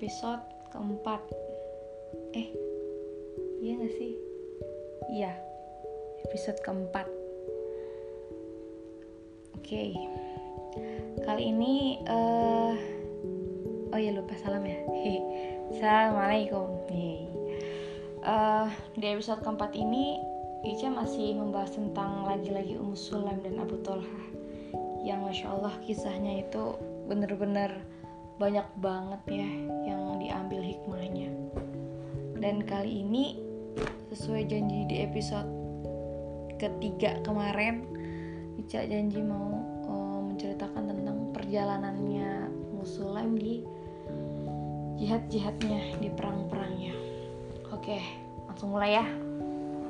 episode keempat Eh, iya gak sih? Iya, episode keempat Oke, kali ini uh, Oh ya lupa salam ya Hehe. Assalamualaikum Hehe. Uh, Di episode keempat ini Ica masih membahas tentang lagi-lagi Ummu Sulaim dan Abu Tolha Yang Masya Allah kisahnya itu bener-bener banyak banget ya yang. Dan kali ini sesuai janji di episode ketiga kemarin, Ica janji mau uh, menceritakan tentang perjalanannya Musulaim di jihad-jihadnya di perang-perangnya. Oke, langsung mulai ya.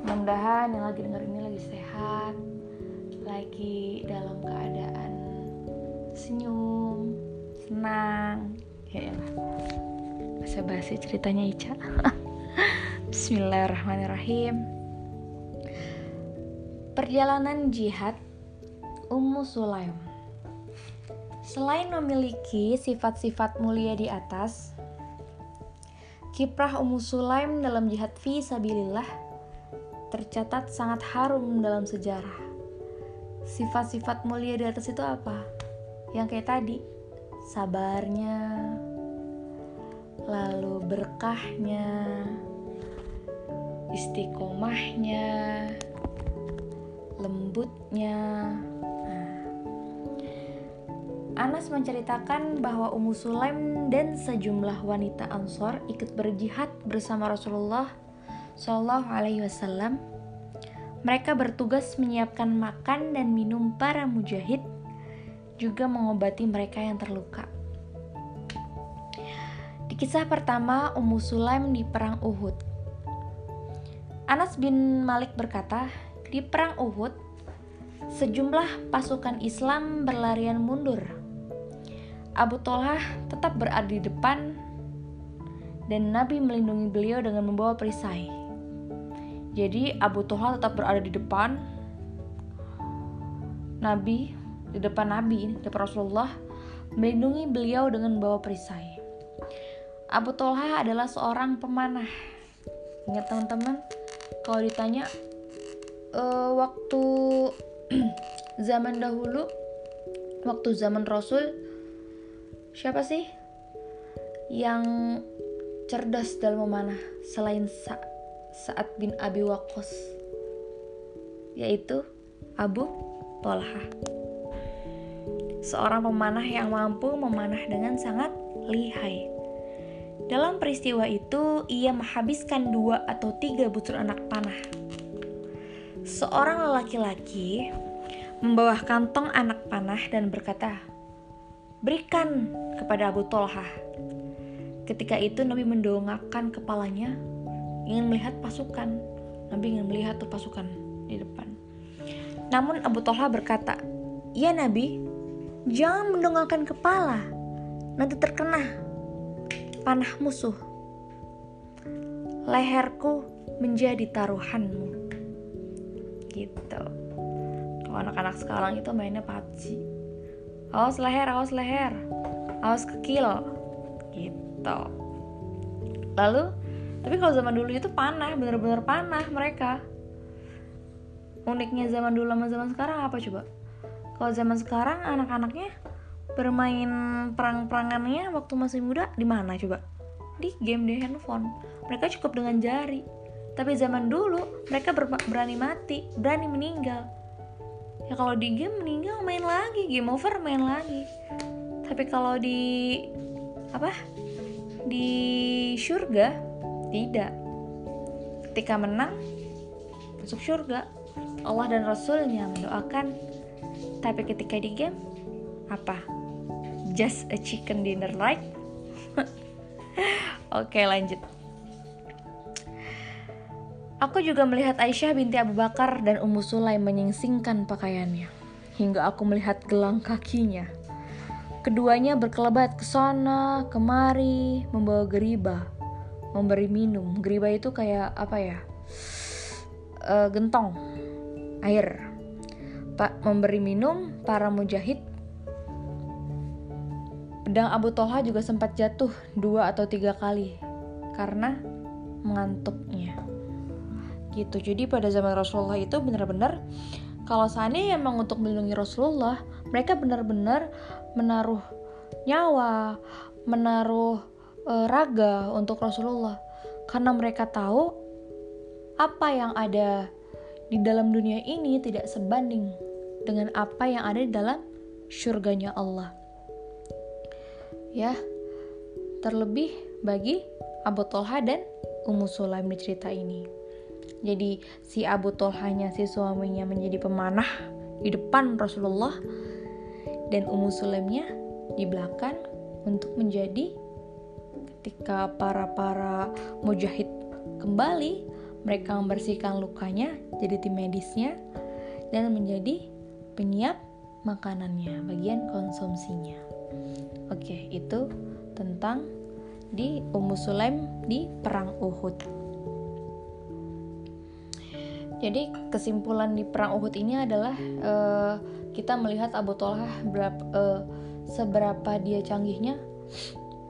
Mudah-mudahan yang lagi denger ini lagi sehat, lagi dalam keadaan senyum, senang ya bahasa basi ceritanya Ica Bismillahirrahmanirrahim Perjalanan jihad Ummu Sulaim Selain memiliki sifat-sifat mulia di atas Kiprah Ummu Sulaim dalam jihad fi sabilillah tercatat sangat harum dalam sejarah. Sifat-sifat mulia di atas itu apa? Yang kayak tadi, sabarnya, lalu berkahnya, istiqomahnya, lembutnya. Nah, Anas menceritakan bahwa Ummu Sulaim dan sejumlah wanita Ansor ikut berjihad bersama Rasulullah Shallallahu Alaihi Wasallam. Mereka bertugas menyiapkan makan dan minum para mujahid juga mengobati mereka yang terluka. Di kisah pertama, Ummu Sulaim di Perang Uhud. Anas bin Malik berkata, di Perang Uhud, sejumlah pasukan Islam berlarian mundur. Abu Tolhah tetap berada di depan dan Nabi melindungi beliau dengan membawa perisai. Jadi Abu Tolhah tetap berada di depan Nabi di depan Nabi, di depan Rasulullah, melindungi beliau dengan membawa perisai. Abu Tolha adalah seorang pemanah. Ingat teman-teman, kalau ditanya uh, waktu zaman dahulu, waktu zaman Rasul, siapa sih yang cerdas dalam memanah selain Sa Sa'ad bin Abi Waqqas? Yaitu Abu Tolha seorang pemanah yang mampu memanah dengan sangat lihai. Dalam peristiwa itu, ia menghabiskan dua atau tiga butir anak panah. Seorang lelaki-laki membawa kantong anak panah dan berkata, Berikan kepada Abu Tolha. Ketika itu Nabi mendongakkan kepalanya, ingin melihat pasukan. Nabi ingin melihat tuh pasukan di depan. Namun Abu Tolha berkata, Ya Nabi, Jangan mendongakkan kepala, nanti terkena panah musuh. Leherku menjadi taruhanmu. Gitu. Kalau anak-anak sekarang itu mainnya PUBG. Awas leher, awas leher. Awas kekil. Gitu. Lalu, tapi kalau zaman dulu itu panah, bener-bener panah mereka. Uniknya zaman dulu sama zaman sekarang apa coba? Kalau zaman sekarang anak-anaknya bermain perang-perangannya waktu masih muda di mana coba? Di game di handphone. Mereka cukup dengan jari. Tapi zaman dulu mereka ber berani mati, berani meninggal. Ya kalau di game meninggal main lagi, game over main lagi. Tapi kalau di apa? Di surga tidak. Ketika menang masuk surga. Allah dan Rasulnya mendoakan tapi ketika di game apa just a chicken dinner right oke lanjut Aku juga melihat Aisyah binti Abu Bakar dan Ummu Sulaim menyingsingkan pakaiannya hingga aku melihat gelang kakinya. Keduanya berkelebat ke sana, kemari, membawa geriba, memberi minum. Geriba itu kayak apa ya? Uh, gentong air Pak memberi minum para mujahid Pedang Abu Tolha juga sempat jatuh dua atau tiga kali karena mengantuknya. Gitu. Jadi pada zaman Rasulullah itu benar-benar kalau seandainya emang untuk melindungi Rasulullah, mereka benar-benar menaruh nyawa, menaruh e, raga untuk Rasulullah karena mereka tahu apa yang ada di dalam dunia ini tidak sebanding dengan apa yang ada di dalam surganya Allah ya. Terlebih bagi Abu Tolha dan Ummu Sulaim di cerita ini. Jadi si Abu Tolhanya si suaminya menjadi pemanah di depan Rasulullah dan Ummu Sulaimnya di belakang untuk menjadi ketika para-para mujahid kembali mereka membersihkan lukanya jadi tim medisnya dan menjadi penyiap makanannya bagian konsumsinya Oke, itu tentang di Ummu Sulaim di perang Uhud. Jadi kesimpulan di perang Uhud ini adalah uh, kita melihat Abu Talha berapa, uh, seberapa dia canggihnya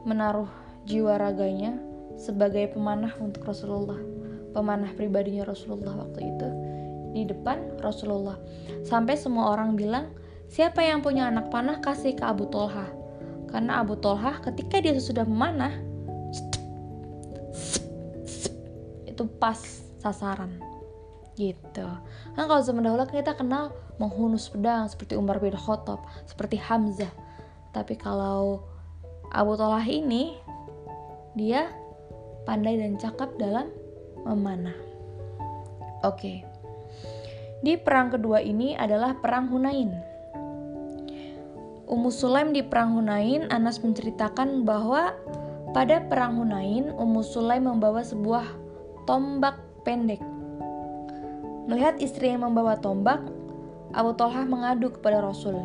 menaruh jiwa raganya sebagai pemanah untuk Rasulullah, pemanah pribadinya Rasulullah waktu itu di depan Rasulullah. Sampai semua orang bilang, siapa yang punya anak panah kasih ke Abu Talha karena Abu Tolhah ketika dia sudah memanah itu pas sasaran. Gitu. Kan kalau zaman dahulu kita kenal menghunus pedang seperti Umar bin Khattab seperti Hamzah. Tapi kalau Abu Tolhah ini dia pandai dan cakap dalam memanah. Oke. Di perang kedua ini adalah perang Hunain Ummu Sulaim di Perang Hunain, Anas menceritakan bahwa pada Perang Hunain, Ummu Sulaim membawa sebuah tombak pendek. Melihat istri yang membawa tombak, Abu Talhah mengadu kepada Rasul.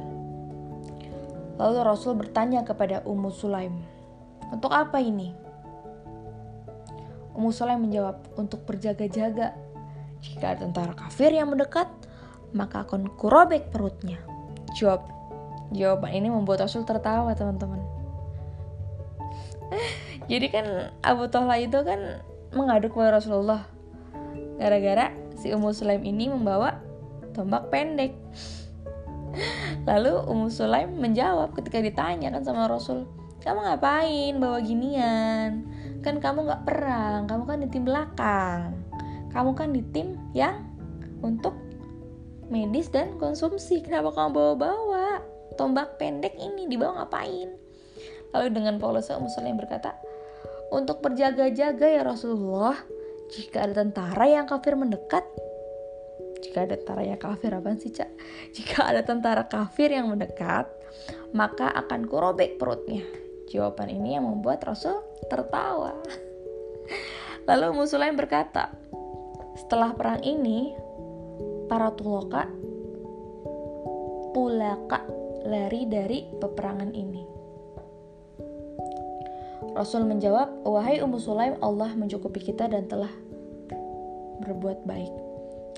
Lalu Rasul bertanya kepada Ummu Sulaim, "Untuk apa ini?" Ummu Sulaim menjawab, "Untuk berjaga-jaga. Jika tentara kafir yang mendekat, maka akan kurobek perutnya." Jawab Jawaban ini membuat Rasul tertawa teman-teman. Jadi kan Abu Tohla itu kan mengaduk kepada Rasulullah gara-gara si Ummu Sulaim ini membawa tombak pendek. Lalu Ummu Sulaim menjawab ketika ditanya kan sama Rasul, kamu ngapain bawa ginian? Kan kamu nggak perang, kamu kan di tim belakang. Kamu kan di tim yang untuk medis dan konsumsi. Kenapa kamu bawa-bawa? Tombak pendek ini dibawa ngapain? Lalu dengan Paulus Muslim berkata, untuk berjaga-jaga ya Rasulullah, jika ada tentara yang kafir mendekat, jika ada tentara yang kafir apa sih cak? Jika ada tentara kafir yang mendekat, maka akan kurobek perutnya. Jawaban ini yang membuat Rasul tertawa. Lalu Muslim berkata, setelah perang ini, para tuloka, tulaka lari dari peperangan ini. Rasul menjawab, Wahai Ummu Sulaim, Allah mencukupi kita dan telah berbuat baik.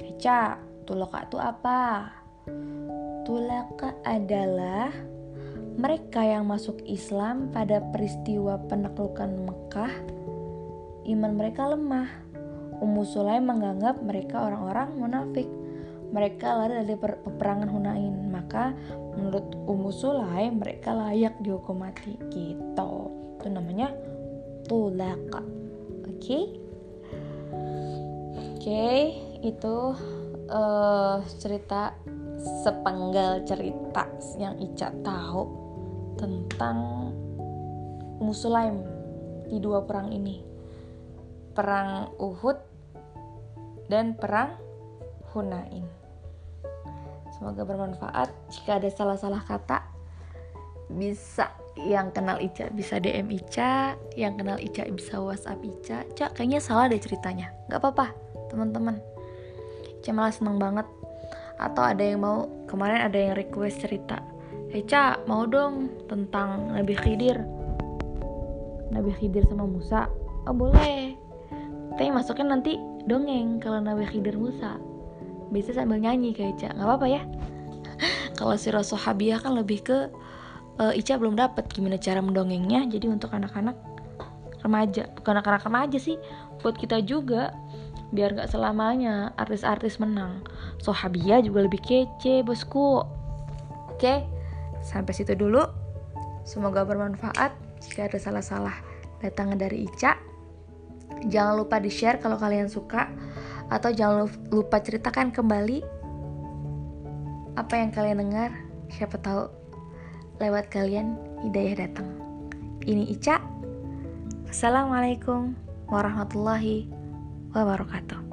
Eca, tulaka itu apa? Tulaka adalah mereka yang masuk Islam pada peristiwa penaklukan Mekah, iman mereka lemah. Ummu Sulaim menganggap mereka orang-orang munafik mereka lari dari peperangan Hunain. Maka menurut Ummu Sulaim mereka layak dihukum mati gitu. Itu namanya tulaka oke? Okay? oke okay, itu uh, cerita sepenggal cerita yang Ica tahu tentang Ummu di dua perang ini. Perang Uhud dan perang Hunain Semoga bermanfaat. Jika ada salah-salah kata, bisa yang kenal Ica bisa DM Ica, yang kenal Ica bisa WhatsApp Ica. Cak, kayaknya salah deh ceritanya. Gak apa-apa, teman-teman. Ica malah seneng banget. Atau ada yang mau, kemarin ada yang request cerita. Hey Ca, mau dong tentang Nabi Khidir. Nabi Khidir sama Musa. Oh boleh. Tapi masuknya nanti dongeng kalau Nabi Khidir Musa bisa sambil nyanyi kayak Ica. Nggak apa-apa ya. Kalau si Rasul Habiyah kan lebih ke uh, Ica belum dapat gimana cara mendongengnya. Jadi untuk anak-anak remaja. Bukan anak-anak remaja sih. Buat kita juga. Biar gak selamanya artis-artis menang. Sohabia juga lebih kece bosku. Oke? Sampai situ dulu. Semoga bermanfaat. Jika ada salah-salah datangnya dari Ica jangan lupa di share kalau kalian suka atau jangan lupa ceritakan kembali apa yang kalian dengar. Siapa tahu lewat kalian hidayah datang. Ini Ica. Assalamualaikum warahmatullahi wabarakatuh